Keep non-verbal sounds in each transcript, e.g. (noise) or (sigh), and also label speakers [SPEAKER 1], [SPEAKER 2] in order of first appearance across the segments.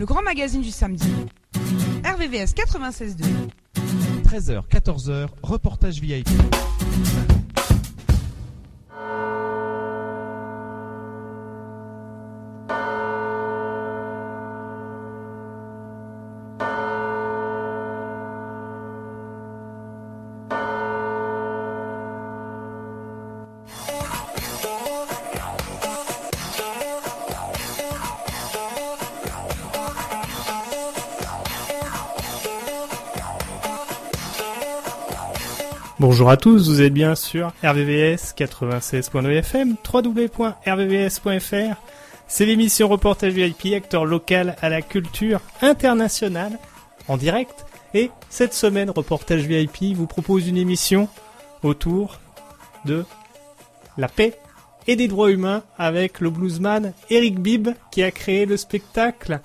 [SPEAKER 1] le grand magazine du samedi. RVVS 96.2.
[SPEAKER 2] 13h, 14h, reportage VIP.
[SPEAKER 3] Bonjour à tous, vous êtes bien sur RVVS 96.9 FM, www.rvvs.fr. C'est l'émission Reportage VIP, acteur local à la culture internationale, en direct. Et cette semaine, Reportage VIP vous propose une émission autour de la paix et des droits humains avec le bluesman Eric Bibb qui a créé le spectacle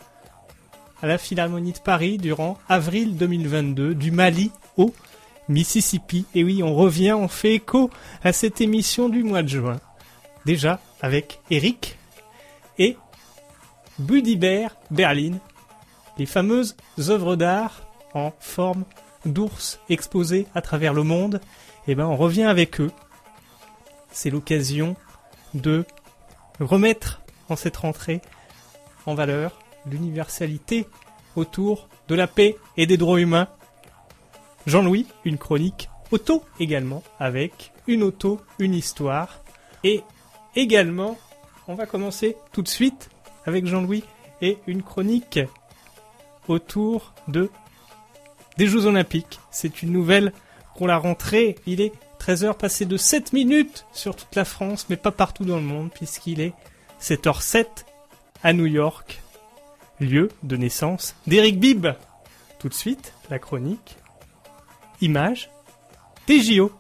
[SPEAKER 3] à la Philharmonie de Paris durant avril 2022 du Mali au Mississippi. Et oui, on revient, on fait écho à cette émission du mois de juin. Déjà avec Eric et Budibert Berlin, les fameuses œuvres d'art en forme d'ours exposées à travers le monde. Et ben, on revient avec eux. C'est l'occasion de remettre en cette rentrée en valeur l'universalité autour de la paix et des droits humains Jean-Louis, une chronique auto également, avec une auto, une histoire. Et également, on va commencer tout de suite avec Jean-Louis et une chronique autour de des Jeux Olympiques. C'est une nouvelle pour la rentrée. Il est 13h passé de 7 minutes sur toute la France, mais pas partout dans le monde, puisqu'il est 7h07 à New York, lieu de naissance d'Eric Bibb. Tout de suite, la chronique Image des JO.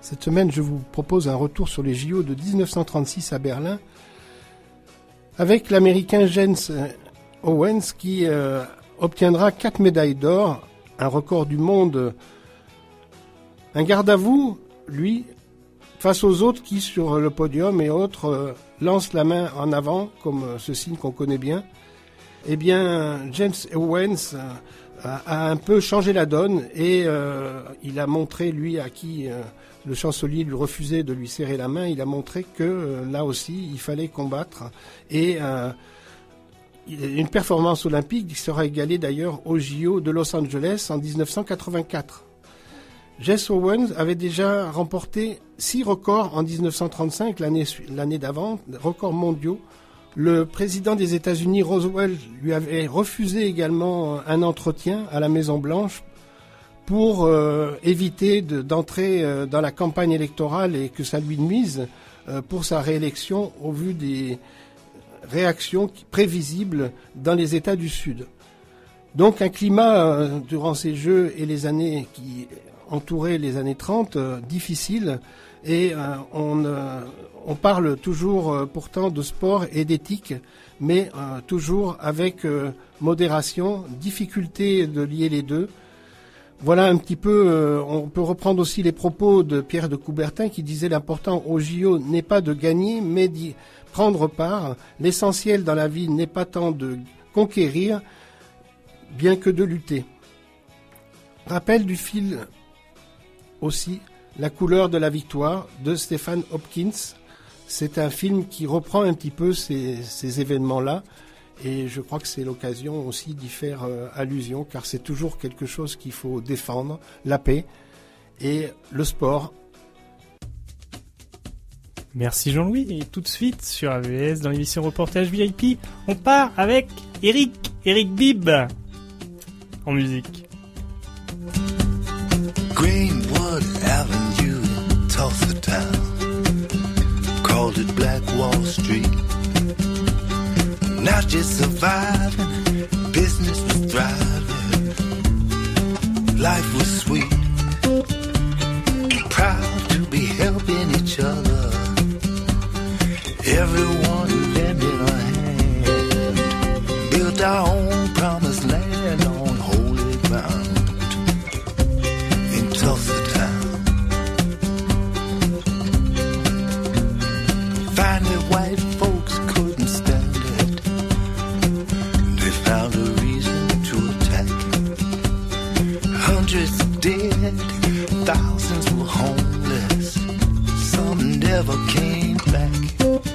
[SPEAKER 4] Cette semaine, je vous propose un retour sur les JO de 1936 à Berlin avec l'américain Jens Owens qui euh, obtiendra 4 médailles d'or, un record du monde. Un garde à vous, lui, face aux autres qui, sur le podium et autres, euh, lancent la main en avant, comme euh, ce signe qu'on connaît bien, eh bien, James Owens euh, a, un peu changé la donne et il a montré, lui, à qui le chancelier lui refusait de lui serrer la main, il a montré que là aussi, il fallait combattre. Et une performance olympique qui sera égalée d'ailleurs au JO de Los Angeles en 1984. Jess Owens avait déjà remporté six records en 1935, l'année d'avant, records mondiaux. Le président des États-Unis, Roswell, lui avait refusé également un entretien à la Maison Blanche pour euh, éviter d'entrer euh, dans la campagne électorale et que ça lui nuise euh, pour sa réélection au vu des, réaction prévisible dans les États du Sud. Donc un climat euh, durant ces Jeux et les années qui entouraient les années 30 euh, difficile et euh, on, on, parle toujours pourtant de sport et d'éthique, mais toujours avec modération, difficulté de lier les deux. Voilà un petit peu, on peut reprendre aussi les propos de Pierre de Coubertin qui disait l'important au JO n'est pas de gagner, mais prendre part. L'essentiel dans la vie n'est pas tant de conquérir, bien que de lutter. Rappel du fil aussi La couleur de la victoire de Stéphane Hopkins. C'est un film qui reprend un petit peu ces, événements-là. Et je crois que c'est l'occasion aussi d'y faire euh, allusion, car c'est toujours quelque chose qu'il faut défendre, la paix et le sport
[SPEAKER 3] Merci Jean-Louis. Et tout de suite sur AVS dans l'émission Reportage VIP, on part avec Eric, Eric Bibb en musique. Greenwood Avenue, Tulsa town. Called it Black Wall Street. not just surviving, business was thriving. Life was sweet, proud to be helping each other. Everyone lending a hand, built
[SPEAKER 5] our own. Never came back.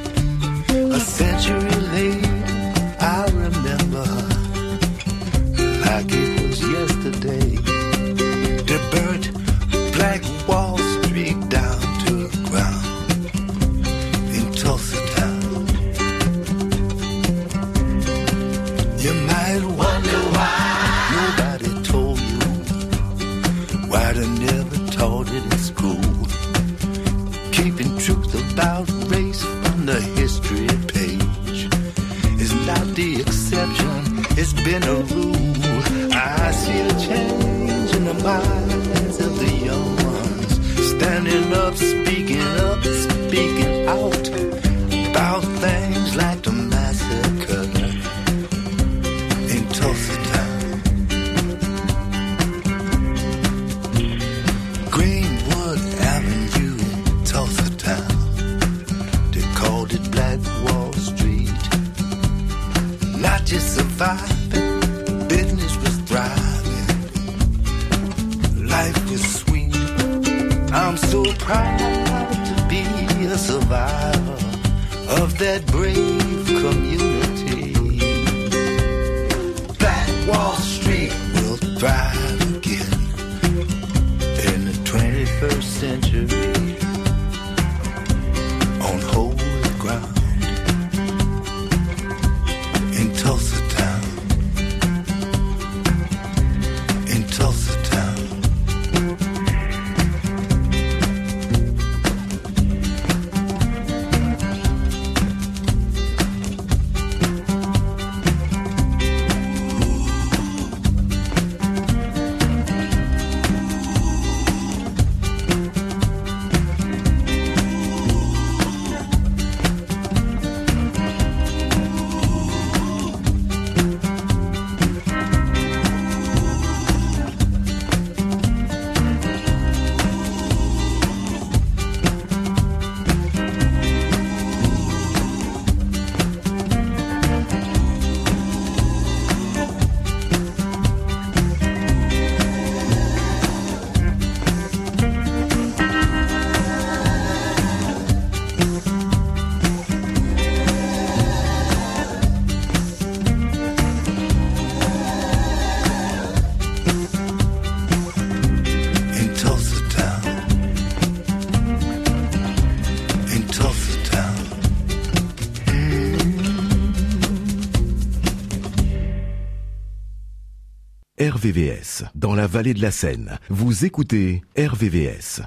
[SPEAKER 6] RVVS, dans la vallée de la Seine. Vous écoutez RVVS.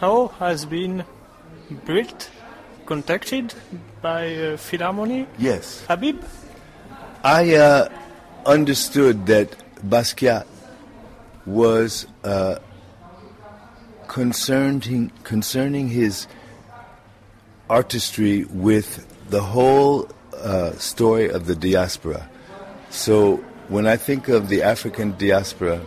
[SPEAKER 3] How has been built, contacted by uh, Philharmony?
[SPEAKER 5] Yes.
[SPEAKER 3] Habib?
[SPEAKER 5] I uh, understood that Basquiat was uh, concerned concerning his artistry with the whole uh, story of the diaspora. So when I think of the African diaspora,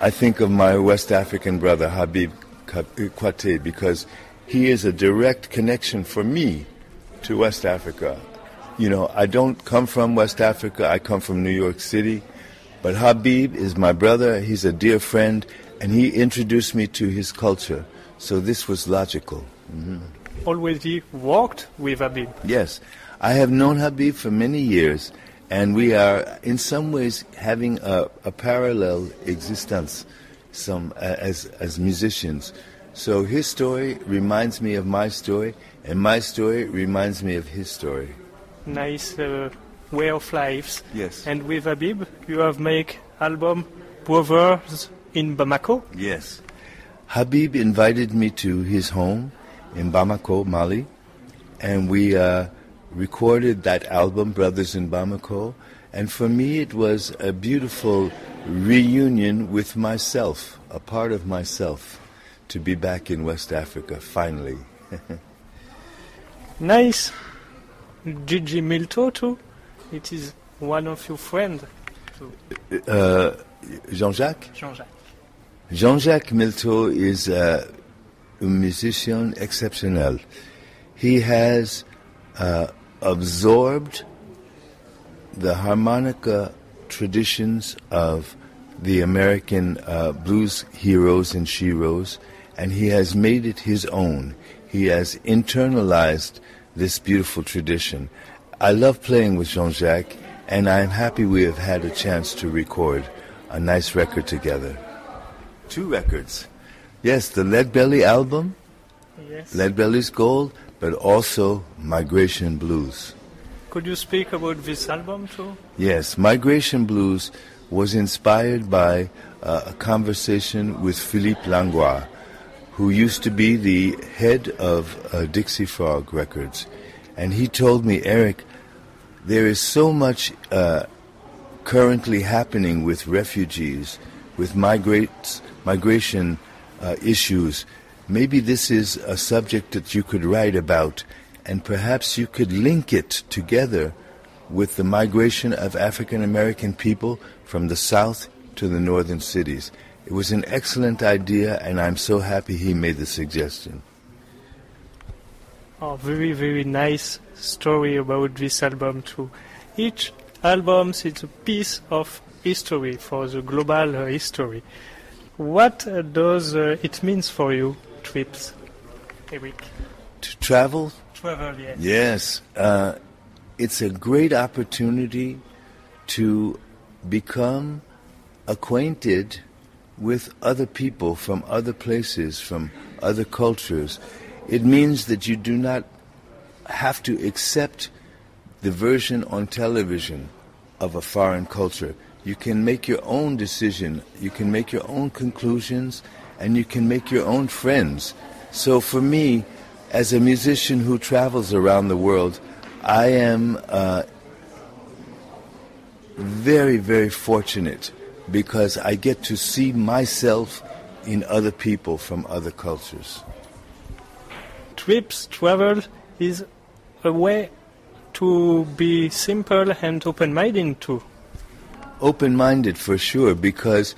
[SPEAKER 5] I think of my West African brother Habib Kwate because he is a direct connection for me to West Africa. You know, I don't come from West Africa, I come from New York City, but Habib is my brother, he's a dear friend, and he introduced me to his culture. So this was logical. Mm-hmm.
[SPEAKER 3] Always, Already worked with Habib.
[SPEAKER 5] Yes, I have known Habib for many years, and we are in some ways having a, a parallel existence some, uh, as, as musicians. So his story reminds me of my story, and my story reminds me of his story.
[SPEAKER 3] Nice uh, way of life.
[SPEAKER 5] Yes.
[SPEAKER 3] And with Habib, you have made album Brothers in Bamako.
[SPEAKER 5] Yes. Habib invited me to his home in Bamako, Mali, and we uh, recorded that album, Brothers in Bamako. And for me, it was a beautiful reunion with myself, a part of myself, to be back in West Africa finally. (laughs)
[SPEAKER 3] Nice. Gigi Milto too. It is one of your friends,
[SPEAKER 5] Uh, Jean-Jacques?
[SPEAKER 3] Jean-Jacques.
[SPEAKER 5] Jean-Jacques Milteau is uh, a musician exceptional. He has uh, absorbed the harmonica traditions of the American uh, blues heroes and sheroes, and he has made it his own. He has internalized this beautiful tradition. I love playing with Jean-Jacques, and I'm happy we have had a chance to record a nice record together. Two records. Yes, the Lead Belly album,
[SPEAKER 3] Yes.
[SPEAKER 5] Lead Belly's Gold, but also Migration Blues.
[SPEAKER 3] Could you speak about this album too?
[SPEAKER 5] Yes, Migration Blues was inspired by uh, a conversation with Philippe Langlois, who used to be the head of uh, Dixie Frog Records. And he told me, Eric, there is so much uh, currently happening with refugees, with migrates, migration uh, issues. Maybe this is a subject that you could write about, and perhaps you could link it together with the migration of African American people from the south to the northern cities. It was an excellent idea, and I'm so happy he made the suggestion.
[SPEAKER 3] Oh, very, very nice story about this album too. Each album is a piece of history for the global uh, history. What uh, does uh, it means for you, trips, a week.
[SPEAKER 5] To travel
[SPEAKER 3] Travel, yes.
[SPEAKER 5] Yes, uh, it's a great opportunity to become acquainted with other people from other places, from other cultures. It means that you do not have to accept the version on television of a foreign culture. You can make your own decision, you can make your own conclusions, and you can make your own friends. So for me, as a musician who travels around the world, I am uh, very, very fortunate because I get to see myself in other people from other cultures.
[SPEAKER 3] Trips, travel is a way to be simple and open-minded too.
[SPEAKER 5] Open minded for sure because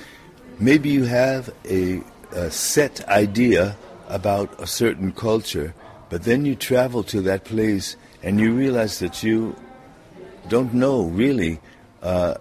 [SPEAKER 5] maybe you have a, a set idea about a certain culture, but then you travel to that place and you realize that you don't know really uh,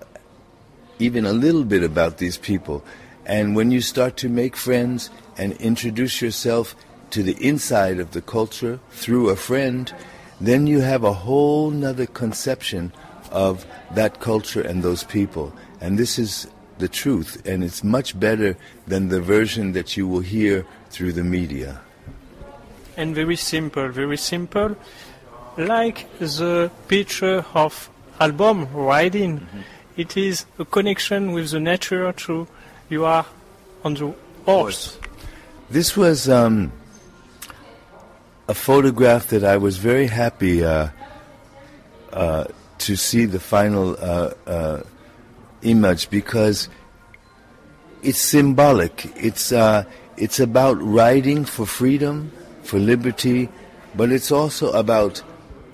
[SPEAKER 5] even a little bit about these people. And when you start to make friends and introduce yourself to the inside of the culture through a friend, then you have a whole nother conception of that culture and those people. And this is the truth, and it's much better than the version that you will hear through the media.
[SPEAKER 3] and very simple, very simple, like the picture of album riding. It is a connection with the nature too. You are on the horse.
[SPEAKER 5] This was um, a photograph that I was very happy uh, uh, to see the final uh, uh, image because it's symbolic. It's uh, it's about riding for freedom, for liberty, but it's also about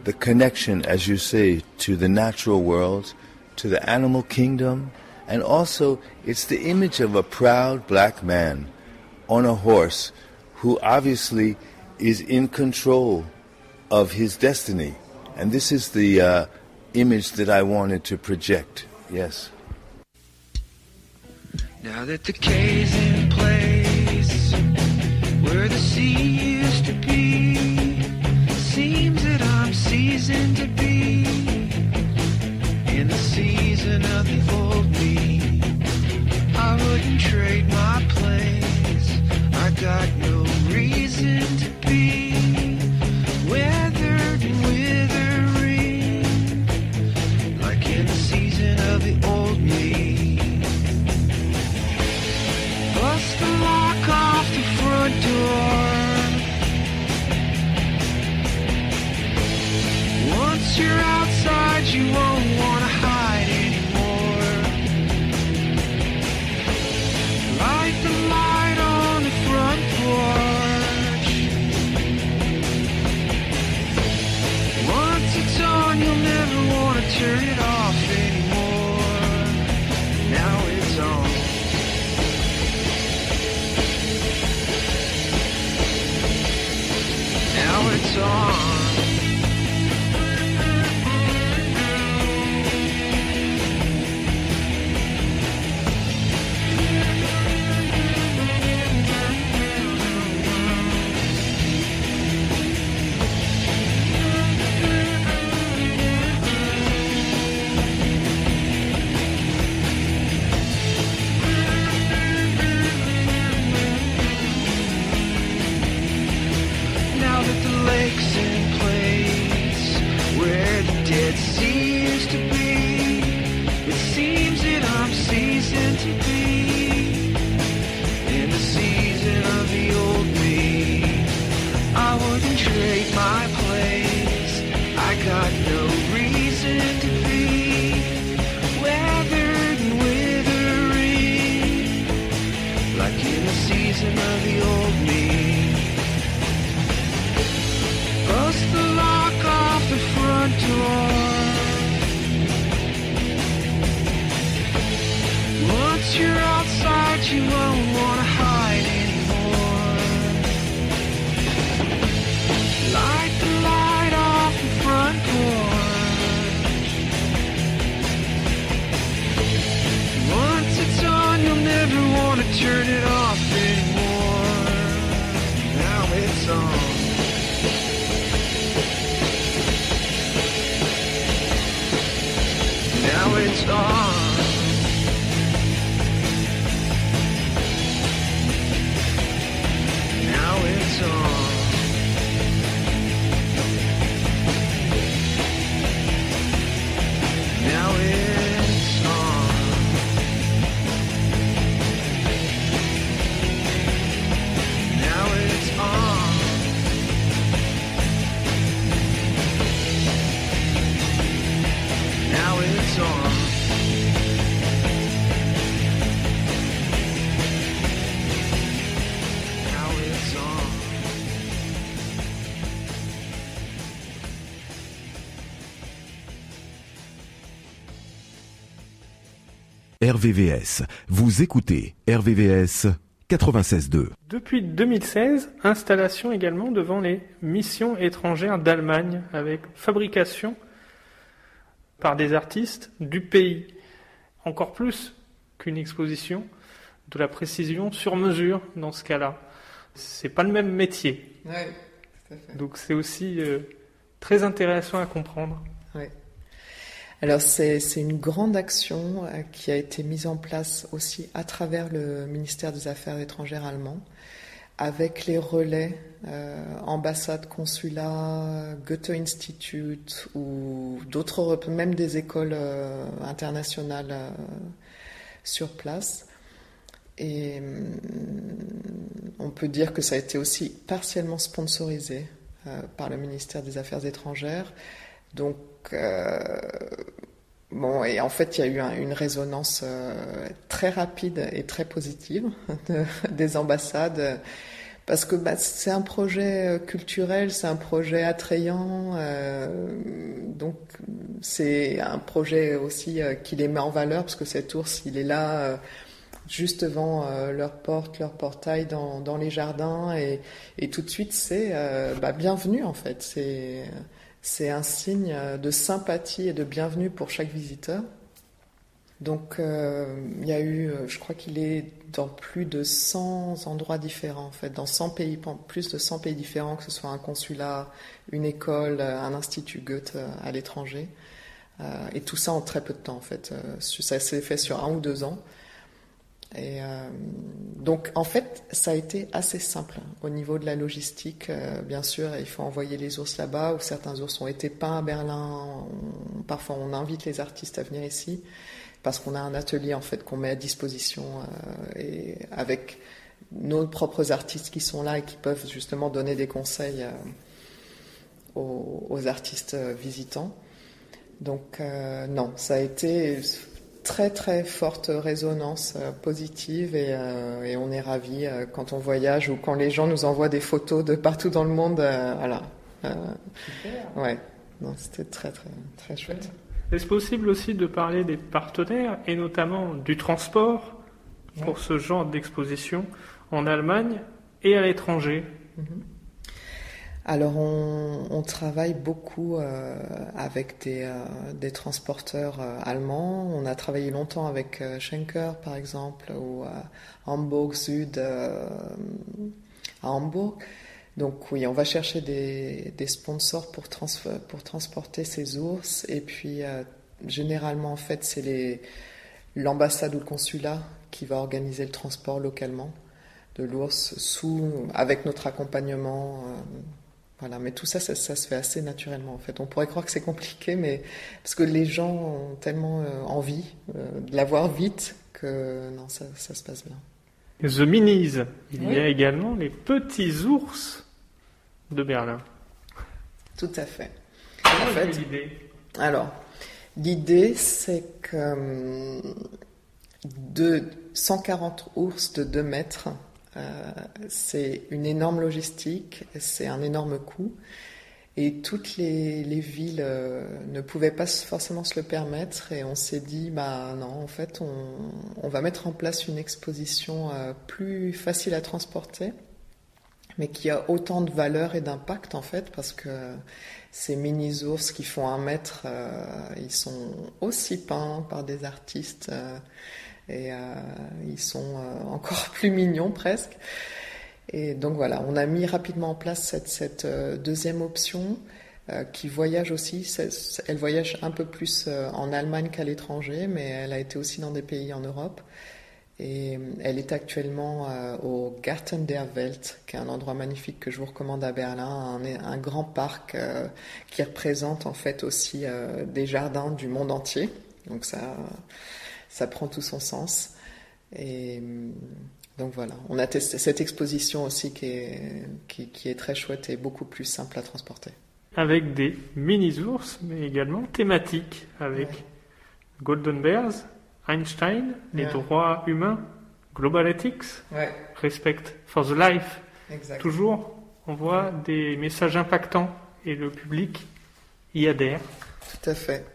[SPEAKER 5] the connection, as you say, to the natural world, to the animal kingdom, and also it's the image of a proud black man on a horse who obviously is in control of his destiny. And this is the uh, image that I wanted to project. Yes.
[SPEAKER 7] Now that the K's in place, where the C used to be, seems that I'm seasoned to be in the season of the old me. I wouldn't trade my place. I got no reason to be Once you're outside, you won't want song.
[SPEAKER 6] RVVS. Vous écoutez RVVS 96.2.
[SPEAKER 3] Depuis 2016, installation également devant les missions étrangères d'Allemagne avec fabrication par des artistes du pays. Encore plus qu'une exposition, de la précision sur mesure dans ce cas-là. C'est pas le même métier.
[SPEAKER 8] Ouais, tout à fait.
[SPEAKER 3] Donc c'est aussi euh, très intéressant à comprendre.
[SPEAKER 8] Alors c'est une grande action euh, qui a été mise en place aussi à travers le ministère des Affaires étrangères allemand, avec les relais euh, ambassades, consulats, Goethe Institute ou d'autres, même des écoles euh, internationales sur place. Et hum, on peut dire que ça a été aussi partiellement sponsorisé par le ministère des Affaires étrangères. Donc, bon, et en fait, il y a eu un- une résonance euh, très rapide et très positive (laughs) de- des ambassades. euh, Parce que bah, c'est un projet euh, culturel, c'est un projet attrayant, euh, donc c'est un projet aussi euh, qui les met en valeur, parce que cet ours, il est là euh, juste devant euh, leur porte, leur portail dans, les jardins, et, tout de suite c'est euh, bah, bienvenue en fait. C'est un signe de sympathie et de bienvenue pour chaque visiteur. Donc euh, il y a eu, euh, je crois qu'il est dans plus de 100 endroits différents en fait, dans 100 pays, plus de 100 pays différents, que ce soit un consulat, une école, euh, un institut Goethe euh, à l'étranger, Euh, et tout ça en très peu de temps en fait. Euh, ça s'est fait sur un ou deux ans. Euh, donc, en fait, ça a été assez simple hein, au niveau de la logistique. Euh, bien sûr, il faut envoyer les ours là-bas, où certains ours ont été peints à Berlin. Parfois, on invite les artistes à venir ici parce qu'on a un atelier en fait qu'on met à disposition euh, et avec nos propres artistes qui sont là et qui peuvent justement donner des conseils aux, artistes visitants. Donc, non, ça a été très très forte résonance euh, positive et, euh, et on est ravis euh, quand on voyage ou quand les gens nous envoient des photos de partout dans le monde. euh, voilà. Ouais. Non, c'était très très très chouette.
[SPEAKER 3] Est-ce possible aussi de parler des partenaires et notamment du transport pour ce genre d'exposition en Allemagne et à l'étranger?
[SPEAKER 8] Alors on, travaille beaucoup euh, avec des, euh, transporteurs euh, allemands. On a travaillé longtemps avec Schenker par exemple ou Hamburg Sud à Hambourg. Donc oui, on va chercher des, sponsors pour, pour transporter ces ours et puis généralement en fait c'est l'ambassade ou le consulat qui va organiser le transport localement de l'ours sous avec notre accompagnement. Voilà, mais tout ça, ça, ça se fait assez naturellement en fait. On pourrait croire que c'est compliqué, mais parce que les gens ont tellement euh, envie euh, de l'avoir vite que non, ça, ça se passe bien.
[SPEAKER 3] The Minis. Il
[SPEAKER 8] Oui.
[SPEAKER 3] y a également les petits ours de Berlin.
[SPEAKER 8] Tout à fait. En fait, alors, l'idée, c'est que hum, de 140 ours de 2 mètres, c'est une énorme logistique, c'est un énorme coût. Et toutes les, les villes euh, ne pouvaient pas forcément se le permettre. Et on s'est dit, bah non, en fait, on, va mettre en place une exposition euh, plus facile à transporter, mais qui a autant de valeur et d'impact, en fait, parce que ces mini-ours qui font un mètre, euh, ils sont aussi peints par des artistes euh, et euh, ils sont euh, encore (laughs) plus mignons presque. Et donc voilà, on a mis rapidement en place cette, euh, deuxième option qui voyage aussi. Elle voyage un peu plus en Allemagne qu'à l'étranger, mais elle a été aussi dans des pays en Europe. Et elle est actuellement au Garten der Welt, qui est un endroit magnifique que je vous recommande à Berlin, un, grand parc qui représente en fait aussi des jardins du monde entier. Donc ça, ça prend tout son sens. Et euh, donc voilà, on a testé cette exposition aussi qui est, qui, qui est très chouette et beaucoup plus simple à transporter.
[SPEAKER 3] Avec des mini-ours, mais également thématiques, avec
[SPEAKER 8] Ouais.
[SPEAKER 3] Golden Bears, Einstein, les
[SPEAKER 8] Ouais.
[SPEAKER 3] droits humains, Global Ethics,
[SPEAKER 8] Ouais,
[SPEAKER 3] Respect for the Life.
[SPEAKER 8] exact.
[SPEAKER 3] Toujours, on voit des messages impactants et le public y adhère.
[SPEAKER 8] Tout à fait.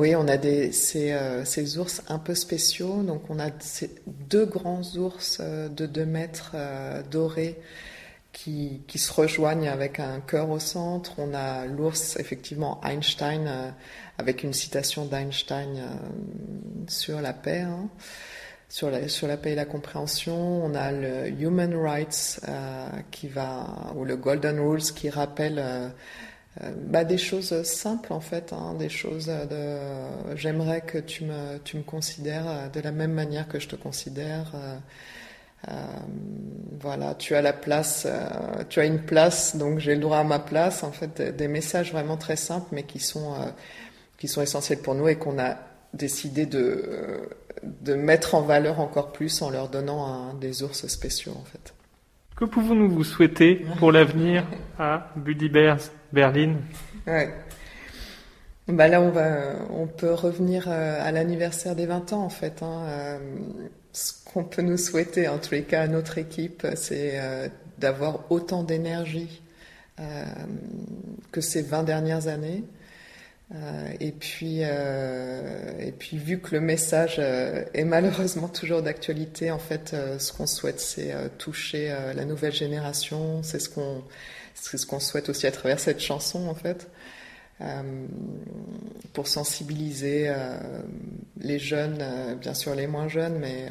[SPEAKER 8] Oui, on a euh, ces ours un peu spéciaux. Donc, on a deux grands ours euh, de 2 mètres euh, dorés qui, se rejoignent avec un cœur au centre. On a l'ours, effectivement, Einstein, avec une citation d'Einstein sur la paix. hein, sur la, sur la paix et la compréhension. On a le Human Rights qui va, ou le Golden Rules qui rappelle bah, des choses simples en fait, hein, des choses j'aimerais que tu me, considères euh, de la même manière que je te considère. euh, euh, voilà, tu as la place, euh, tu as une place, donc j'ai le droit à ma place. En fait, des- messages vraiment très simples, mais qui sont euh, qui sont essentiels pour nous et qu'on a décidé de euh, de mettre en valeur encore plus en leur donnant des ours spéciaux en fait.
[SPEAKER 3] Que pouvons-nous vous souhaiter pour l'avenir à Buddy Bears Berlin.
[SPEAKER 8] Bah là, on va, on peut revenir euh, à l'anniversaire des 20 ans en fait. hein. Euh, Ce qu'on peut nous souhaiter, en tous les cas à notre équipe, c'est euh, d'avoir autant d'énergie que ces 20 dernières années. Et puis, et puis, vu que le message est malheureusement toujours d'actualité, en fait, ce qu'on souhaite, c'est toucher la nouvelle génération. C'est ce qu'on, c'est ce qu'on souhaite aussi à travers cette chanson, en fait, euh, pour sensibiliser euh, les jeunes, euh, bien sûr les moins jeunes, mais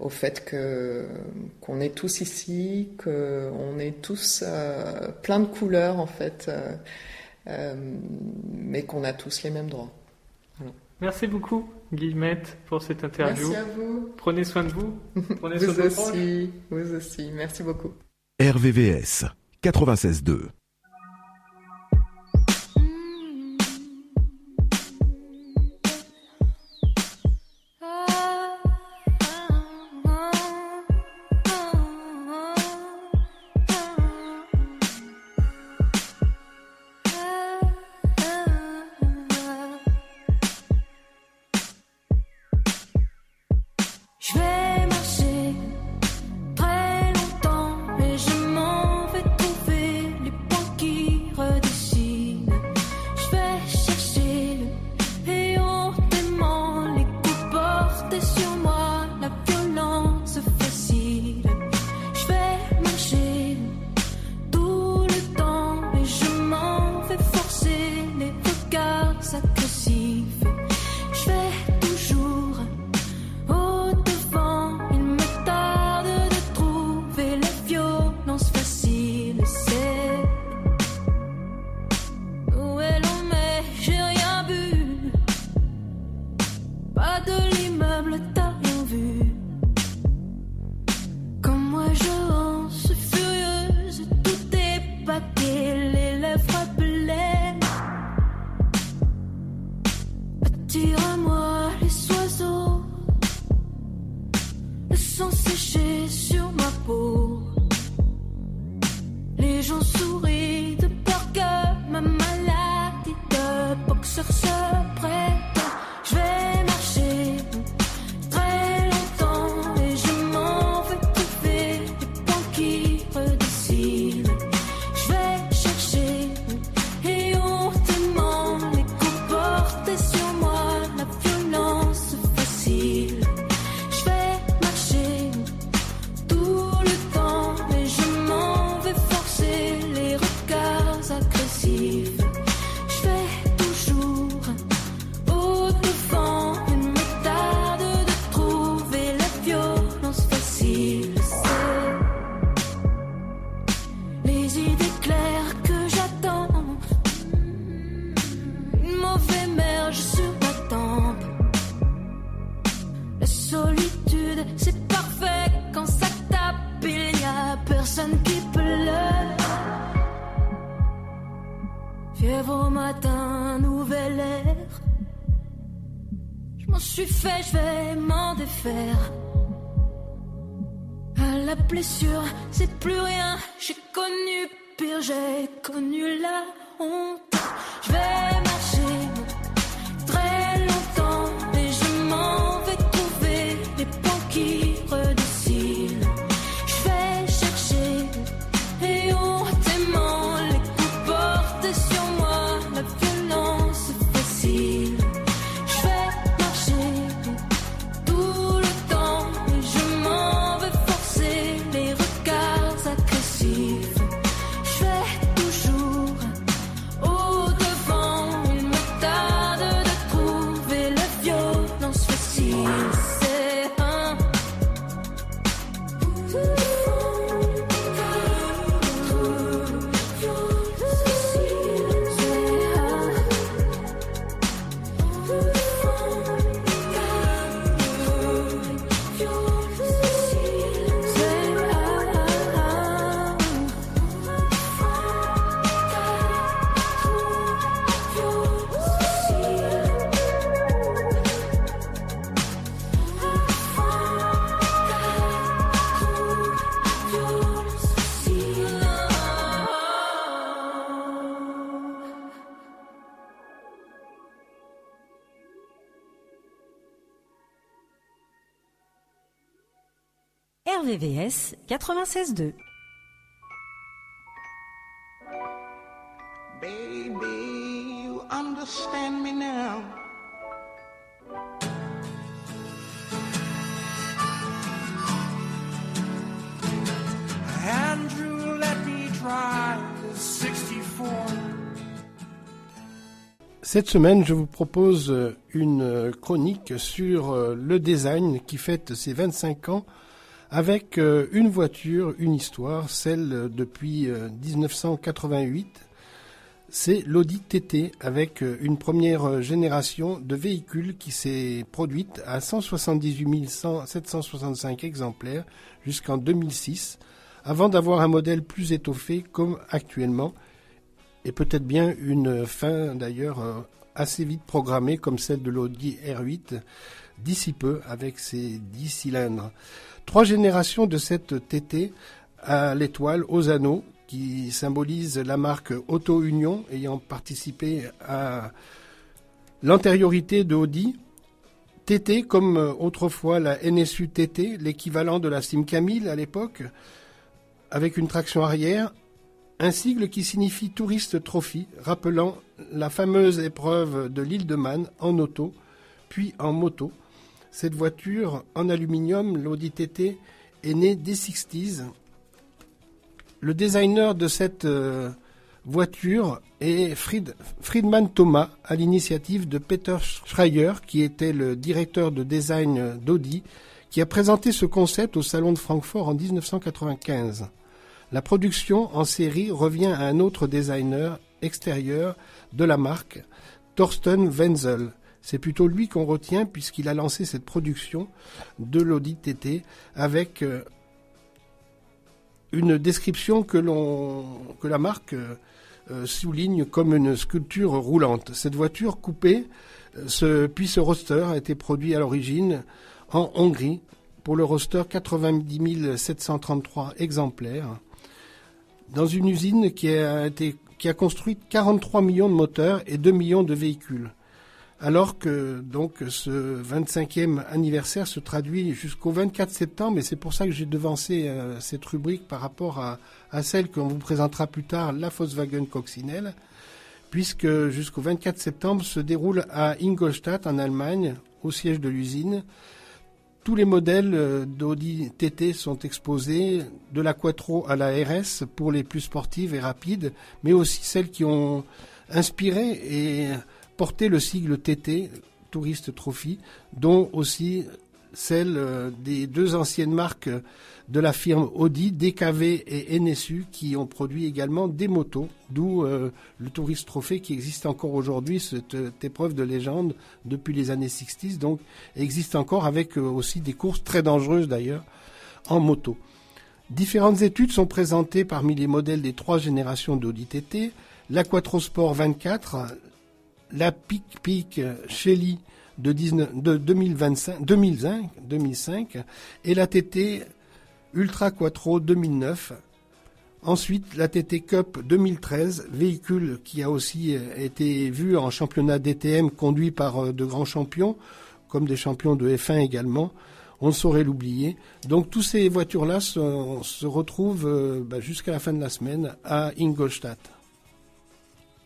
[SPEAKER 8] au fait que qu'on est tous ici, qu'on est tous euh, plein de couleurs, en fait. euh, euh, mais qu'on a tous les mêmes droits.
[SPEAKER 3] Merci beaucoup, Guillemette, pour cette interview.
[SPEAKER 8] Merci à vous.
[SPEAKER 3] Prenez soin de vous. Prenez (laughs) soin
[SPEAKER 8] Vous
[SPEAKER 3] de
[SPEAKER 8] aussi, vous aussi. Merci beaucoup.
[SPEAKER 9] RVVS 96.2. À la
[SPEAKER 10] RVVS 96.2.
[SPEAKER 7] Baby, you understand me now. Andrew, let me try the 64.
[SPEAKER 4] Cette semaine, je vous propose euh, une euh, chronique sur euh, le design qui fête ses 25 ans avec euh, une voiture, une histoire, celle euh, depuis euh, 1988. C'est l'Audi TT avec euh, une première euh, génération de véhicules qui s'est produite à 178 100 765 exemplaires jusqu'en 2006, avant d'avoir un modèle plus étoffé comme actuellement et peut-être bien une fin d'ailleurs euh, assez vite programmée comme celle de l'Audi R8 d'ici peu avec ses 10 cylindres. Trois générations de cette TT à l'étoile aux anneaux qui symbolise la marque Auto Union ayant participé à l'antériorité de Audi. TT comme autrefois la NSU TT, l'équivalent de la Simca 1000 à l'époque, avec une traction arrière, un sigle qui signifie Touriste Trophy, rappelant la fameuse épreuve de l'île de Man en auto, puis en moto. Cette voiture en aluminium, l'Audi TT, est née des 60s. Le designer de cette euh, voiture est Fried- Friedman Thomas, à l'initiative de Peter Schreier, qui était le directeur de design d'Audi, qui a présenté ce concept au Salon de Francfort en 1995. La production en série revient à un autre designer extérieur de la marque, Thorsten Wenzel. C'est plutôt lui qu'on retient puisqu'il a lancé cette production de l'Audi TT avec euh, une description que, que la marque euh, euh, souligne comme une sculpture roulante. Cette voiture coupée, ce, puis ce roadster a été produit à l'origine en Hongrie pour le roadster 90 733 exemplaires dans une usine qui a été qui a construit 43 millions de moteurs et 2 millions de véhicules. Alors que donc ce 25e anniversaire se traduit jusqu'au 24 septembre, et c'est pour ça que j'ai devancé euh, cette rubrique par rapport à, à celle qu'on vous présentera plus tard, la Volkswagen Coccinelle, puisque jusqu'au 24 septembre se déroule à Ingolstadt en Allemagne, au siège de l'usine, tous les modèles euh, d'Audi TT sont exposés, de la Quattro à la RS pour les plus sportives et rapides, mais aussi celles qui ont inspiré et porté le sigle TT, Tourist Trophy, dont aussi celle euh, des deux anciennes marques de la firme Audi, DKV et NSU, qui ont produit également des motos, d'où euh, le Tourist Trophy qui existe encore aujourd'hui, cette, épreuve de légende depuis les années 60, donc existe encore avec euh, aussi des courses très dangereuses d'ailleurs en moto. Différentes études sont présentées parmi les modèles des trois générations d'Audi TT, la Quattrosport 24, la Peak Peak Shelly de, 19 de 2025, 2005, 2005 et la TT Ultra Quattro 2009. Ensuite, la TT Cup 2013, véhicule qui a aussi euh, été vu en championnat DTM conduit par euh, de grands champions, comme des champions de F1 également. On ne saurait l'oublier. Donc, toutes ces voitures-là se, se retrouvent euh, bah, jusqu'à la fin de la semaine à Ingolstadt.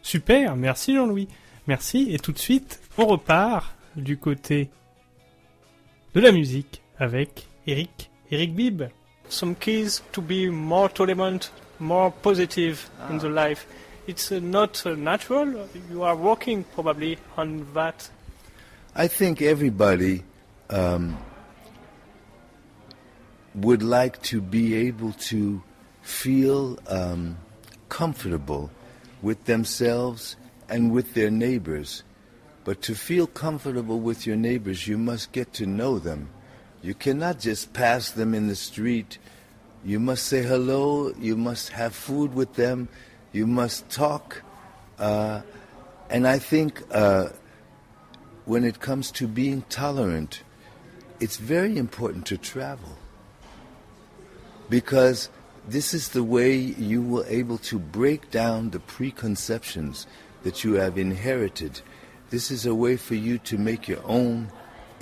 [SPEAKER 3] Super, merci Jean-Louis. Merci. Et tout de suite, on repart du côté de la musique avec Eric, Eric Bibb. Some keys to be more tolerant, more positive in the life. It's uh, not uh, natural. You are working probably on that.
[SPEAKER 5] I think everybody um, would like to be able to feel um, comfortable with themselves and with their neighbors. But to feel comfortable with your neighbors, you must get to know them. You cannot just pass them in the street. You must say hello. You must have food with them. You must talk. Uh, and I think uh, when it comes to being tolerant, it's very important to travel because this is the way you will able to break down the preconceptions that you have inherited. This is a way for you to make your own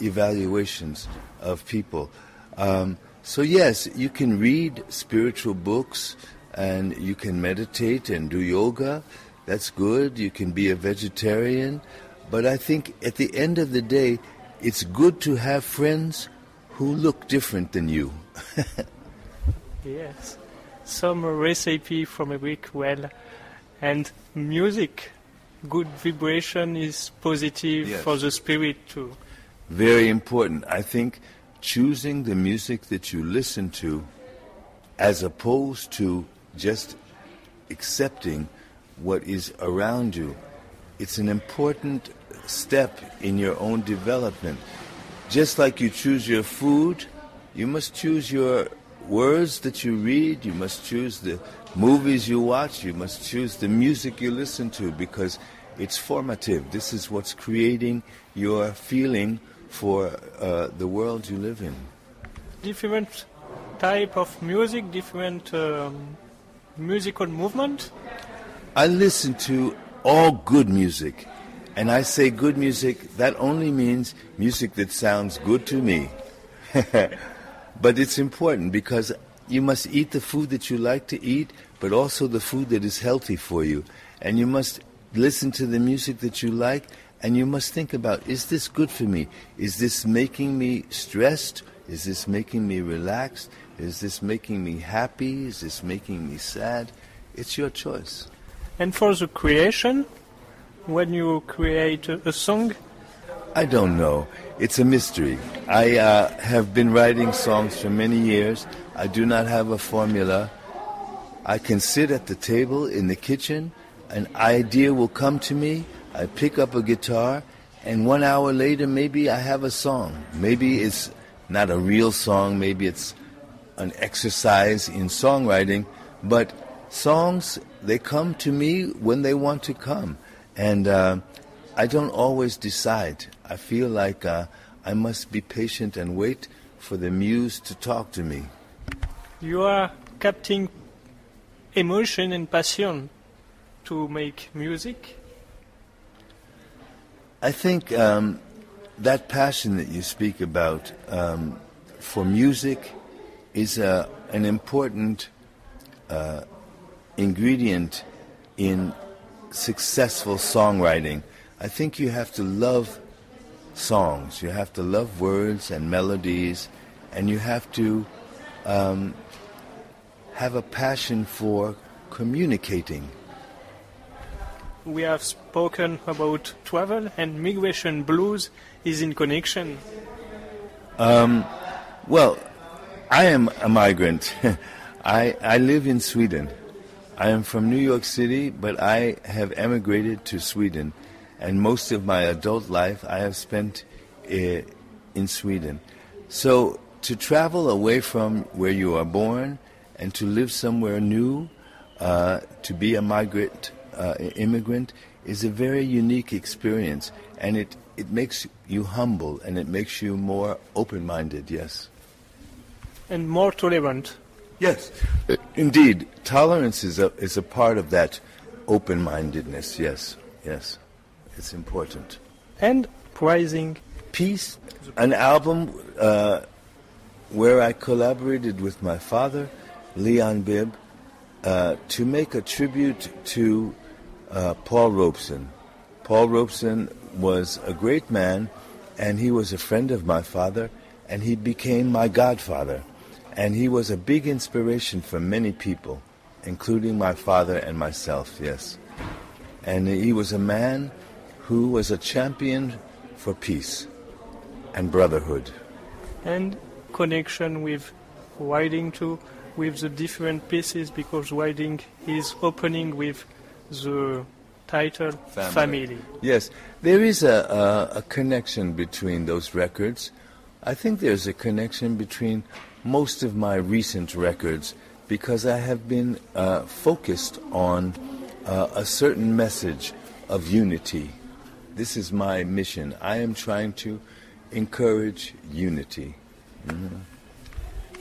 [SPEAKER 5] evaluations of people. Um, so yes, you can read spiritual books and you can meditate and do yoga. That's good. You can be a vegetarian. But I think at the end of the day, it's good to have friends who look different than you. (laughs)
[SPEAKER 3] Yes. Some recipe from a week well. And music. Good vibration is positive
[SPEAKER 5] Yes.
[SPEAKER 3] for the spirit too.
[SPEAKER 5] Very important. I think choosing the music that you listen to as opposed to just accepting what is around you, it's an important step in your own development. Just like you choose your food, you must choose your words that you read, you must choose the movies you watch, you must choose the music you listen to because it's formative. This is what's creating your feeling for uh, the world you live in.
[SPEAKER 3] Different type of music, different um, musical movement.
[SPEAKER 5] I listen to all good music. And I say good music, that only means music that sounds good to me. (laughs) but it's important because you must eat the food that you like to eat, but also the food that is healthy for you. And you must listen to the music that you like, and you must think about is this good for me? Is this making me stressed? Is this making me relaxed? Is this making me happy? Is this making me sad? It's your choice.
[SPEAKER 3] And for the creation, when you create a, a song,
[SPEAKER 5] I don't know. It's a mystery. I uh, have been writing songs for many years. I do not have a formula. I can sit at the table in the kitchen, an idea will come to me, I pick up a guitar, and one hour later, maybe I have a song. Maybe it's not a real song, maybe it's an exercise in songwriting, but songs, they come to me when they want to come. And uh, I don't always decide. I feel like uh, I must be patient and wait for the muse to talk to me.
[SPEAKER 3] you are capturing emotion and passion to make music?
[SPEAKER 5] I think um, that passion that you speak about um, for music is uh, an important uh, ingredient in successful songwriting. I think you have to love songs, you have to love words and melodies, and you have to um, have a passion for communicating.
[SPEAKER 3] We have spoken about travel and migration blues is in connection.
[SPEAKER 5] Um, well, I am a migrant. (laughs) I, I live in Sweden. I am from New York City, but I have emigrated to Sweden. And most of my adult life I have spent uh, in Sweden. So to travel away from where you are born and to live somewhere new, uh, to be a migrant, uh, immigrant, is a very unique experience. And it, it makes you humble and it makes you more open minded, yes.
[SPEAKER 3] And more tolerant.
[SPEAKER 5] Yes, indeed. Tolerance is a, is a part of that open mindedness, yes, yes. It's important.
[SPEAKER 3] And praising.
[SPEAKER 5] Peace, an album uh, where I collaborated with my father, Leon Bibb, uh, to make a tribute to uh, Paul Robeson. Paul Robeson was a great man, and he was a friend of my father, and he became my godfather. And he was a big inspiration for many people, including my father and myself, yes. And he was a man who was a champion for peace and brotherhood.
[SPEAKER 3] And connection with writing too, with the different pieces, because writing is opening with the title Family.
[SPEAKER 5] Yes, there is a, a, a connection between those records. I think there's a connection between most of my recent records because I have been uh, focused on uh, a certain message of unity. This is my mission. I am trying to encourage unity. Mhm.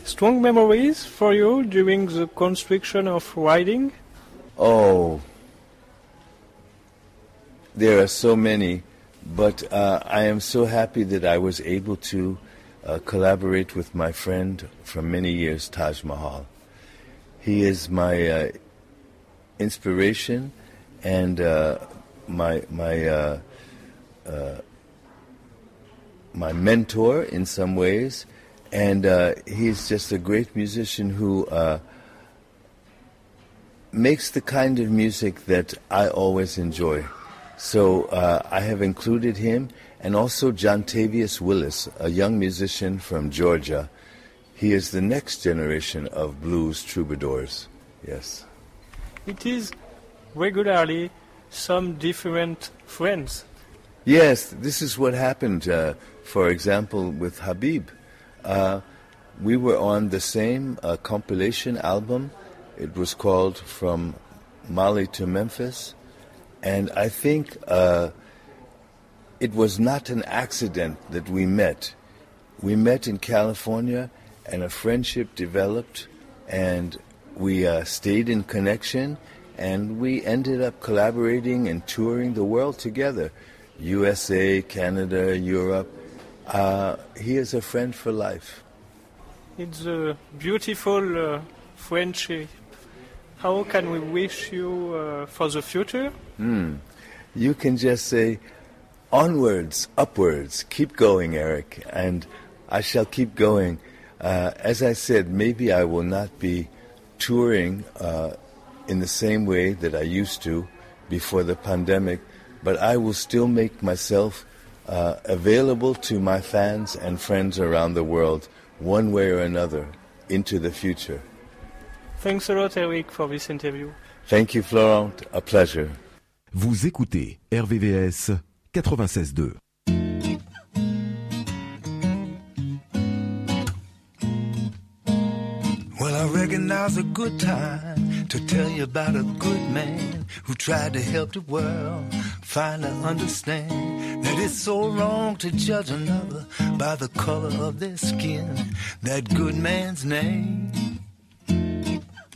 [SPEAKER 3] Strong memories for you during the construction of writing?
[SPEAKER 5] Oh, there are so many, but uh, I am so happy that I was able to uh, collaborate with my friend from many years, Taj Mahal. He is my uh, inspiration and uh, my my uh, uh, my mentor in some ways, and he's just a great musician who makes the kind of music that I always enjoy. So uh, I have included him and also John Tavius Willis, a young musician from Georgia. He is the next generation of blues troubadours. Yes.
[SPEAKER 3] It is regularly some different friends.
[SPEAKER 5] Yes, this is what happened, uh, for example, with Habib. Uh, we were on the same uh, compilation album. It was called From Mali to Memphis. And I think uh, it was not an accident that we met. We met in California, and a friendship developed, and we uh, stayed in connection, and we ended up collaborating and touring the world together USA, Canada, Europe. Uh, he is a friend for life.
[SPEAKER 3] It's a beautiful uh, friendship. How can we wish you uh, for the future?
[SPEAKER 5] Hmm. You can just say, onwards, upwards, keep going, Eric, and I shall keep going. Uh, as I said, maybe I will not be touring uh, in the same way that I used to before the pandemic, but I will still make myself uh, available to my fans and friends around the world, one way or another, into the future.
[SPEAKER 3] Thanks a lot, Eric, for this interview.
[SPEAKER 5] Thank you, Florent. A pleasure.
[SPEAKER 6] Vous écoutez RVVS 96.2.
[SPEAKER 11] Well, I reckon now's a good time to tell you about a good man who tried to help the world finally understand that it's so wrong to judge another by the color of their skin. That good man's name,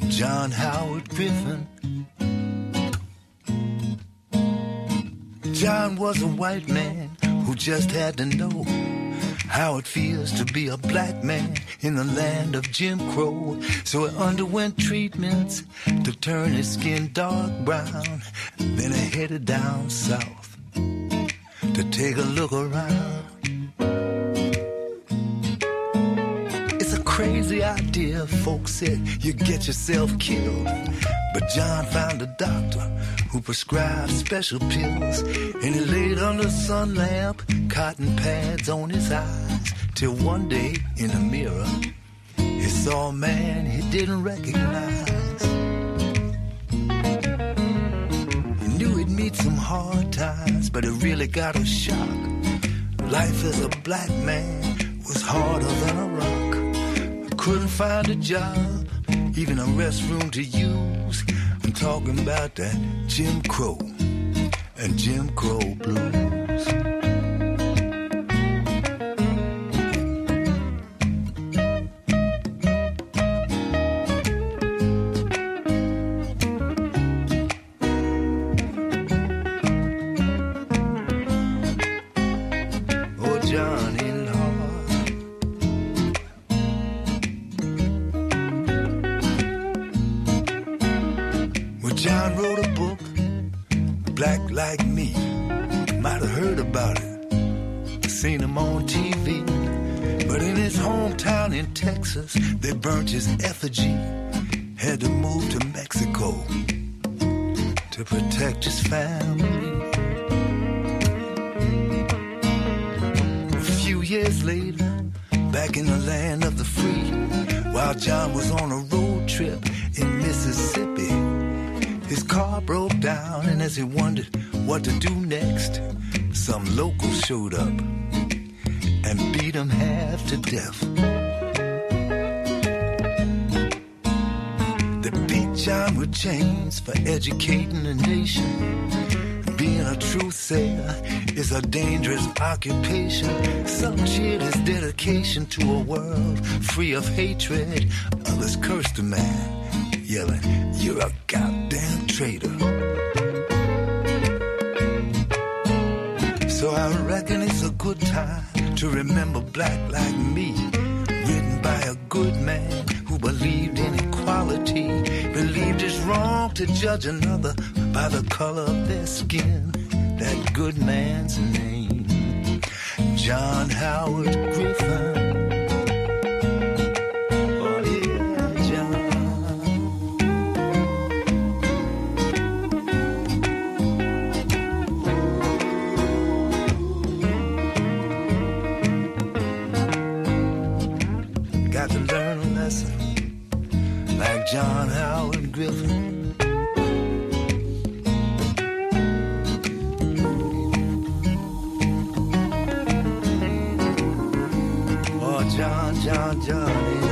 [SPEAKER 11] John Howard Griffin.
[SPEAKER 5] John was a white man who just had to know how it feels to be a black man in the land of Jim Crow. So he underwent treatments to turn his skin dark brown. Then he headed down south to take a look around. Crazy idea, folks said you get yourself killed. But John found a doctor who prescribed special pills. And he laid under the sun lamp, cotton pads on his eyes. Till one day in the mirror, he saw a man he didn't recognize. He knew he'd meet some hard times, but it really got a shock. Life as a black man was harder than a rock. Couldn't find a job, even a restroom to use. I'm talking about that Jim Crow and Jim Crow blues. A dangerous occupation. Some cheered his dedication to a world free of hatred. Others curse the man, yelling, You're a goddamn traitor. So I reckon it's a good time to remember Black Like Me, written by a good man who believed in equality, believed it's wrong to judge another by the color of their skin that good man's name, John Howard Griffin. Oh, John Howard Griffin. ना जाने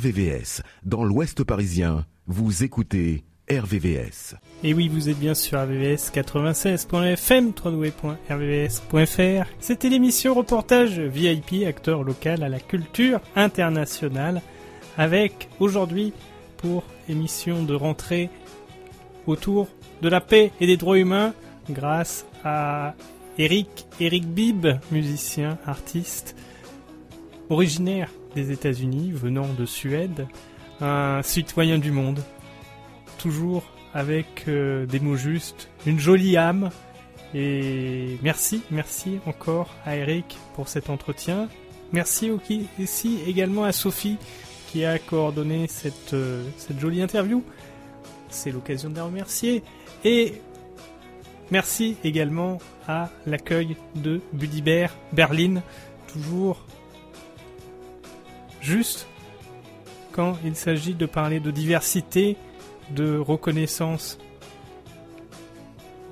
[SPEAKER 6] RVVS, dans l'Ouest parisien, vous écoutez RVVS.
[SPEAKER 3] Et oui, vous êtes bien sur RVVS 96.fm, www.rvvs.fr. C'était l'émission reportage VIP, acteur local à la culture internationale, avec aujourd'hui pour émission de rentrée autour de la paix et des droits humains grâce à Eric, Eric Bibb, musicien, artiste, originaire des États-Unis, venant de Suède, un citoyen du monde, toujours avec euh, des mots justes, une jolie âme. Et merci, merci encore à Eric pour cet entretien. Merci aussi également à Sophie qui a coordonné cette, euh, cette jolie interview. C'est l'occasion de la remercier. Et merci également à l'accueil de Budibert Berlin, toujours juste quand il s'agit de parler de diversité, de reconnaissance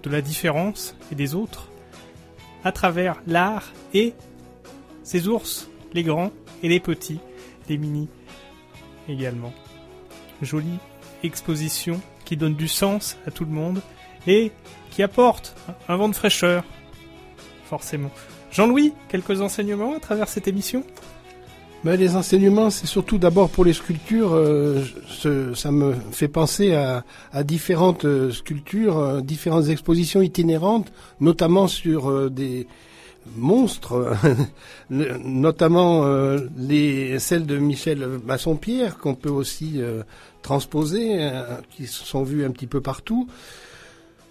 [SPEAKER 3] de la différence et des autres, à travers l'art et ses ours, les grands et les petits, les mini également. Jolie exposition qui donne du sens à tout le monde et qui apporte un vent de fraîcheur, forcément. Jean-Louis, quelques enseignements à travers cette émission?
[SPEAKER 4] Ben, les enseignements, c'est surtout d'abord pour les sculptures. euh, ce- ça me fait penser à, à différentes euh, sculptures, euh, différentes expositions itinérantes, notamment sur euh, des monstres, (laughs) notamment euh, les celles de Michel Masson-Pierre qu'on peut aussi euh, transposer, euh, qui sont vues un petit peu partout.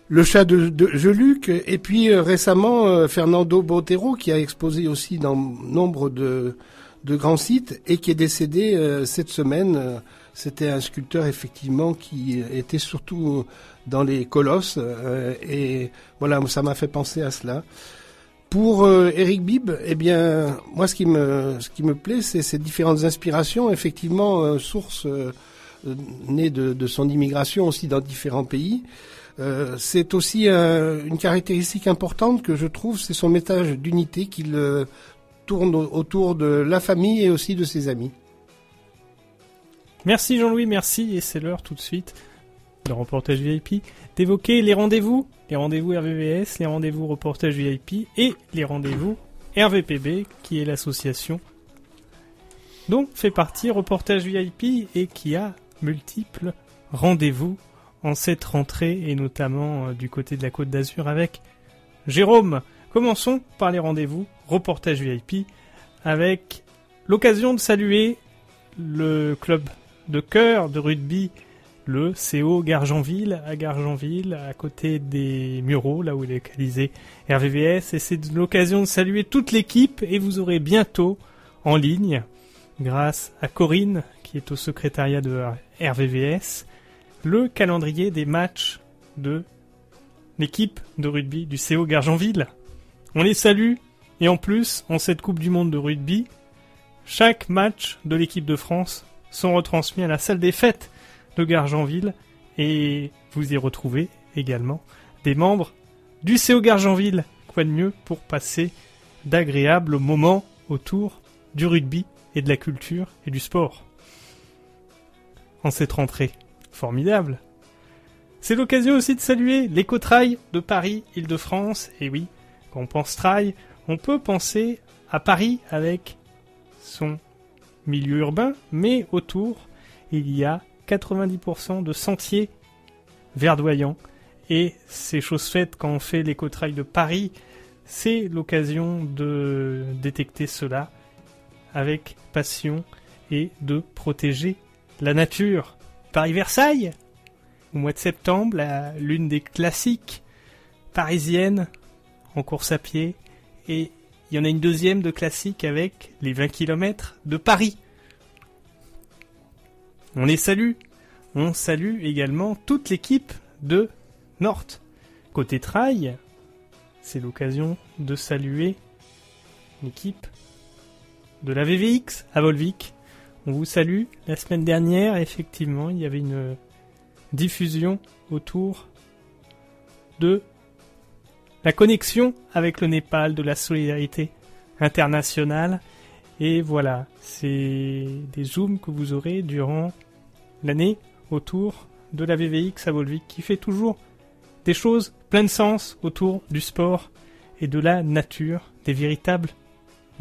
[SPEAKER 4] Le chat de, de Geluc, et puis euh, récemment euh, Fernando Botero qui a exposé aussi dans nombre de, de grands sites et qui est décédé euh, cette semaine. Euh, C'était un sculpteur effectivement qui était surtout dans les colosses euh, et voilà, ça m'a fait penser à cela. Pour euh, Eric Bibb, eh bien, moi, ce qui me, ce qui me plaît, c'est ces différentes inspirations, effectivement, euh, euh, euh, nées de, son immigration aussi dans différents pays. Euh, c'est aussi euh, une caractéristique importante que je trouve, c'est son message d'unité qu'il euh, tourne au- autour de la famille et aussi de ses amis.
[SPEAKER 3] Merci Jean-Louis, merci. Et c'est l'heure tout de suite, le reportage VIP, d'évoquer les rendez-vous, les rendez-vous RVVS, les rendez-vous reportage VIP et les rendez-vous RVPB, qui est l'association dont fait partie reportage VIP et qui a multiples rendez-vous en cette rentrée et notamment euh, du côté de la Côte d'Azur avec Jérôme. Commençons par les rendez-vous reportage VIP avec l'occasion de saluer le club de cœur de rugby, le CO Gargenville, à Gargenville, à côté des Mureaux, là où il est localisé RVVS. Et c'est l'occasion de saluer toute l'équipe et vous aurez bientôt en ligne, grâce à Corinne, qui est au secrétariat de RVVS, le calendrier des matchs de l'équipe de rugby du CO Gargenville. On les salue et en plus, en cette Coupe du Monde de rugby, chaque match de l'équipe de France sont retransmis à la salle des fêtes de Gargenville et vous y retrouvez également des membres du CO Gargenville. Quoi de mieux pour passer d'agréables moments autour du rugby et de la culture et du sport. En cette rentrée formidable. C'est l'occasion aussi de saluer l'éco-trail de Paris, Île-de-France. Et oui, quand on pense trail, on peut penser à Paris avec son milieu urbain, mais autour, il y a 90% de sentiers verdoyants. Et c'est chose faite quand on fait l'éco-trail de Paris. C'est l'occasion de détecter cela avec passion et de protéger la nature. Paris-Versailles, au mois de septembre, l'une des classiques parisiennes en course à pied. Et il y en a une deuxième de classique avec les 20 km de Paris. On les salue. On salue également toute l'équipe de North. Côté trail, c'est l'occasion de saluer l'équipe de la VVX à Volvic. On vous salue. La semaine dernière, effectivement, il y avait une diffusion autour de la connexion avec le Népal, de la solidarité internationale. Et voilà, c'est des zooms que vous aurez durant l'année autour de la VVX à Volvic qui fait toujours des choses plein de sens autour du sport et de la nature, des véritables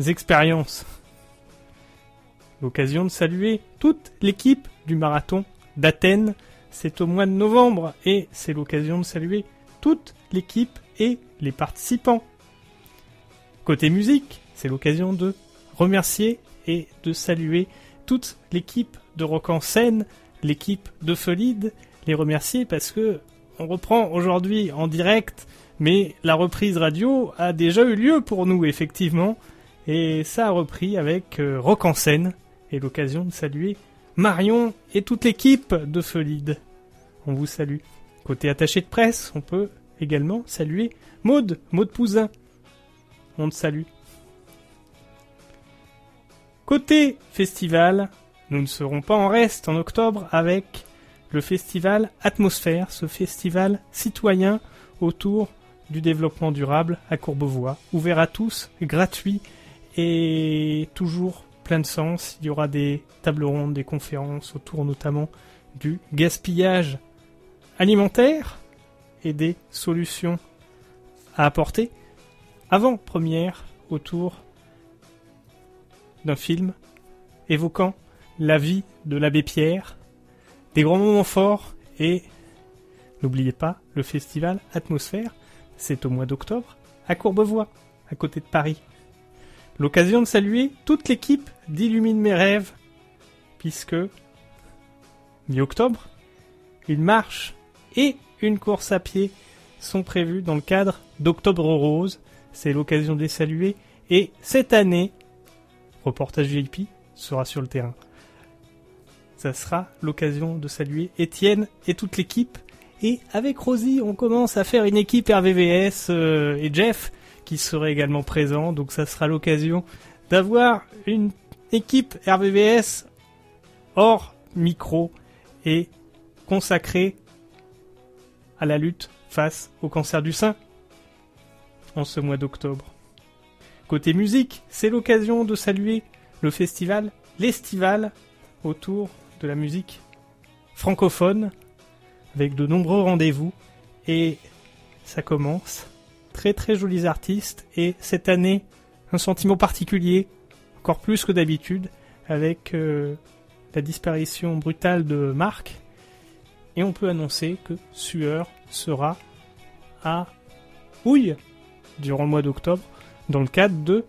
[SPEAKER 3] expériences. L'occasion de saluer toute l'équipe du marathon d'Athènes. C'est au mois de novembre et c'est l'occasion de saluer toute l'équipe et les participants. Côté musique, c'est l'occasion de remercier et de saluer toute l'équipe de Rock en scène, l'équipe de Folide, les remercier parce que on reprend aujourd'hui en direct, mais la reprise radio a déjà eu lieu pour nous effectivement, et ça a repris avec euh, Rock en scène, et l'occasion de saluer Marion et toute l'équipe de Folide. On vous salue. Côté attaché de presse, on peut également saluer Maude, Maude Pouzin. On te salue. Côté festival, nous ne serons pas en reste en octobre avec le festival Atmosphère, ce festival citoyen autour du développement durable à Courbevoie, ouvert à tous, gratuit et toujours plein de sens. Il y aura des tables rondes, des conférences autour notamment du gaspillage alimentaire et des solutions à apporter. Avant première autour d'un film évoquant la vie de l'abbé Pierre, des grands moments forts et n'oubliez pas le festival Atmosphère, c'est au mois d'octobre à Courbevoie, à côté de Paris. L'occasion de saluer toute l'équipe d'Illumine mes rêves, puisque mi-octobre, une marche et une course à pied sont prévus dans le cadre d'Octobre Rose. C'est l'occasion de les saluer. Et cette année, reportage VIP sera sur le terrain. Ça sera l'occasion de saluer Étienne et toute l'équipe. Et avec Rosie, on commence à faire une équipe RVVS euh, et Jeff qui serait également présent. Donc ça sera l'occasion d'avoir une équipe RVVS hors micro et consacrée à la lutte face au cancer du sein en ce mois d'octobre. Côté musique, c'est l'occasion de saluer le festival L'Estival autour de la musique francophone avec de nombreux rendez-vous et ça commence. Très très jolis artistes et cette année un sentiment particulier, encore plus que d'habitude, avec euh, la disparition brutale de Marc et on peut annoncer que Sueur sera à Houille durant le mois d'octobre dans le cadre de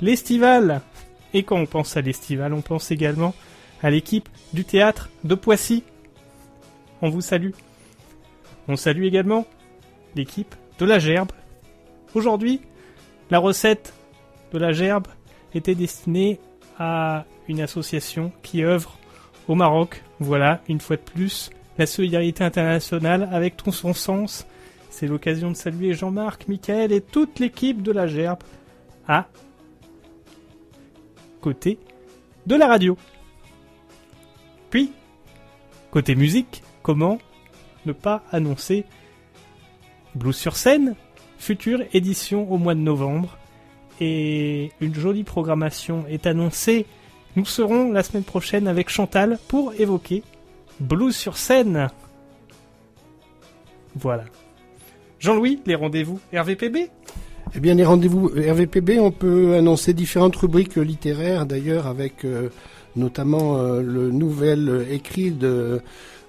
[SPEAKER 3] l'Estival. Et quand on pense à l'Estival, on pense également à l'équipe du théâtre de Poissy. On vous salue. On salue également l'équipe de la Gerbe. Aujourd'hui, la recette de la Gerbe était destinée à une association qui œuvre au Maroc. Voilà, une fois de plus, la solidarité internationale avec tout son sens. C'est l'occasion de saluer Jean-Marc, Michael et toute l'équipe de la Gerbe à côté de la radio. Puis, côté musique, comment ne pas annoncer Blues sur scène, future édition au mois de novembre. Et une jolie programmation est annoncée. Nous serons la semaine prochaine avec Chantal pour évoquer Blues sur scène. Voilà. Jean-Louis, les rendez-vous RVPB
[SPEAKER 4] Eh bien, les rendez-vous RVPB, on peut annoncer différentes rubriques littéraires, d'ailleurs, avec euh, notamment euh, le nouvel écrit de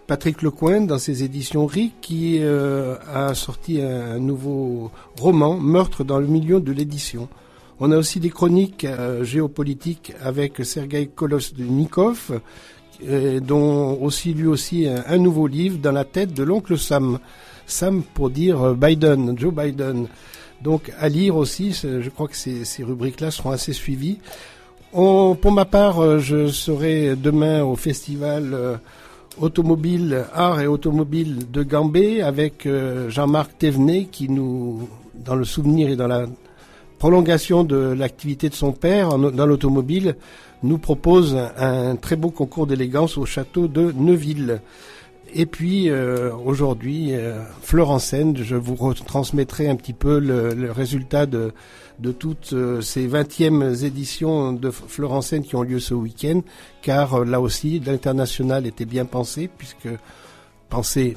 [SPEAKER 4] Patrick Lecoin dans ses éditions RIC, qui euh, a sorti un, nouveau roman, Meurtre dans le milieu de l'édition. On a aussi des chroniques géopolitiques avec Sergei Kolosnikov, dont aussi lui aussi un, nouveau livre dans la tête de l'oncle Sam. Sam pour dire Biden, Joe Biden. Donc à lire aussi, je crois que ces, rubriques-là seront assez suivies. Pour ma part, je serai demain au festival euh, automobile, art et automobile de Gambé avec euh, Jean-Marc Thévenet qui nous, dans le souvenir et dans la prolongation de l'activité de son père dans l'automobile, nous propose un, très beau concours d'élégance au château de Neuville. Et puis euh, aujourd'hui, euh, je vous retransmettrai un petit peu le, résultat de, de toutes euh, ces 20e éditions de Scène qui ont lieu ce week-end, car euh, là aussi, l'international était bien pensé, puisque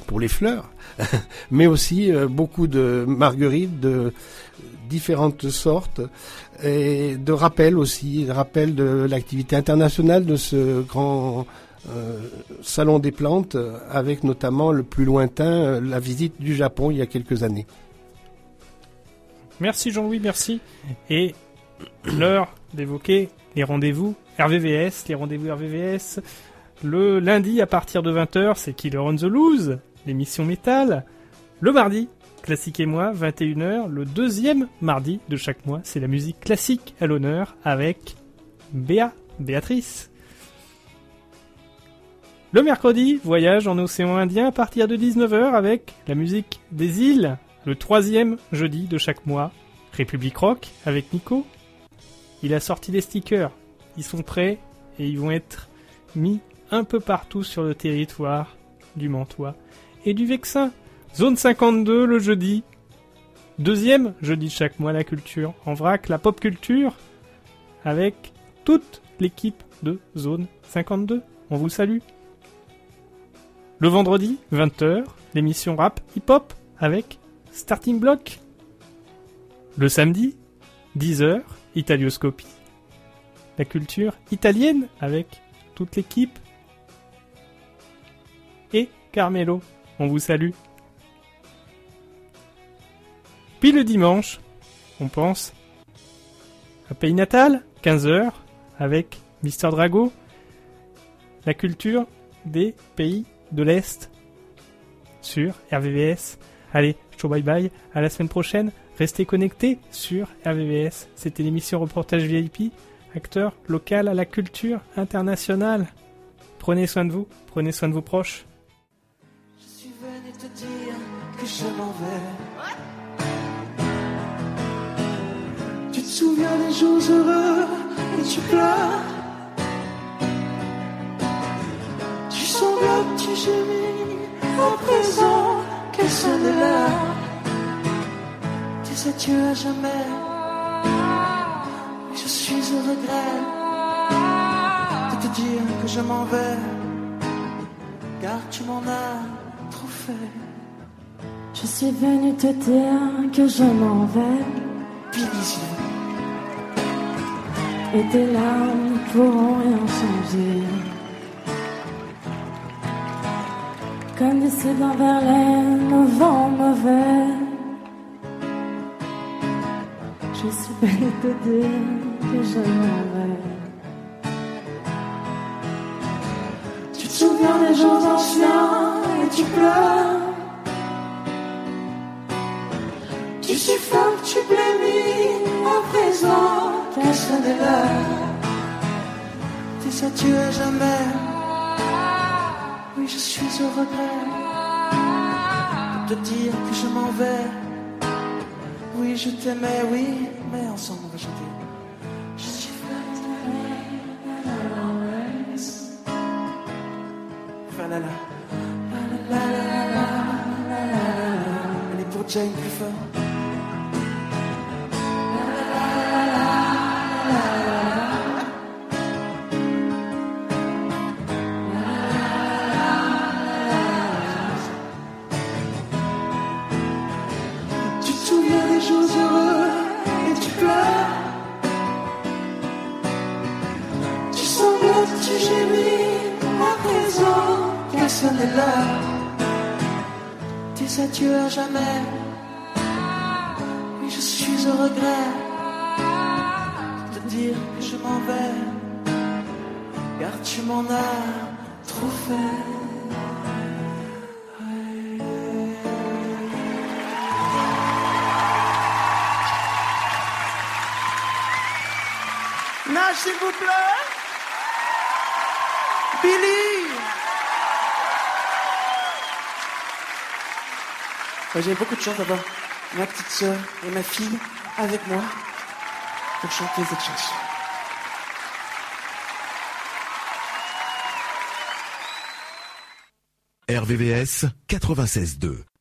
[SPEAKER 4] pour les fleurs, (laughs) mais aussi euh, beaucoup de marguerites de différentes sortes et de rappels aussi, de rappels de l'activité internationale de ce grand euh, salon des plantes, avec notamment le plus lointain, euh, la visite du Japon il y a quelques années.
[SPEAKER 3] Merci Jean-Louis, merci. Et l'heure d'évoquer les rendez-vous RVVS, les rendez-vous RVVS. Le lundi à partir de 20h, c'est Killer on the Loose, l'émission métal. Le mardi, Classique et moi, 21h. Le deuxième mardi de chaque mois, c'est la musique classique à l'honneur avec Béa, Béatrice. Le mercredi, voyage en océan Indien à partir de 19h avec la musique des îles. Le troisième jeudi de chaque mois, République Rock avec Nico. Il a sorti des stickers. Ils sont prêts et ils vont être mis un peu partout sur le territoire du Mantois et du Vexin. Zone 52 le jeudi. Deuxième jeudi de chaque mois, la culture. En vrac, la pop culture avec toute l'équipe de Zone 52. On vous salue. Le vendredi, 20h, l'émission rap hip-hop avec Starting Block. Le samedi, 10h, Italioscopie. La culture italienne avec toute l'équipe. Et Carmelo, on vous salue. Puis le dimanche, on pense à Pays Natal, 15h, avec Mister Drago. La culture des pays de l'Est sur RVVS. Allez, ciao bye bye, à la semaine prochaine. Restez connectés sur RVVS. C'était l'émission Reportage VIP, acteur local à la culture internationale. Prenez soin de vous, prenez soin de vos proches.
[SPEAKER 7] Te dire que je m'en vais. Tu te souviens des jours heureux et tu pleures. Tu sanglotes, tu gémis. À présent, qu'elle sonne. Tu sais, tu as jamais. Mais je suis au regret de te dire que je m'en vais. Car tu m'en as
[SPEAKER 9] Je suis venu te dire que je m'en vais.
[SPEAKER 7] Fini,
[SPEAKER 9] Et tes larmes ne pourront rien changer. Comme des en Verlaine au vent mauvais. Je suis venu te dire que je m'en vais.
[SPEAKER 7] Tu te souviens des jours anciens et tu pleures. Tu suffoques, tu blêmis à présent. Qu'elle sonne l'heure. Tu sais, tu es jamais. Oui, je suis au regret de te dire que je m'en vais. Oui, je t'aimais, oui, mais ensemble on va chanter. Elle est pour s'il vous plaît. Billy. J'ai beaucoup de chance d'avoir ma petite soeur et ma fille avec moi pour chanter cette chanson.
[SPEAKER 6] RVVS 96.2.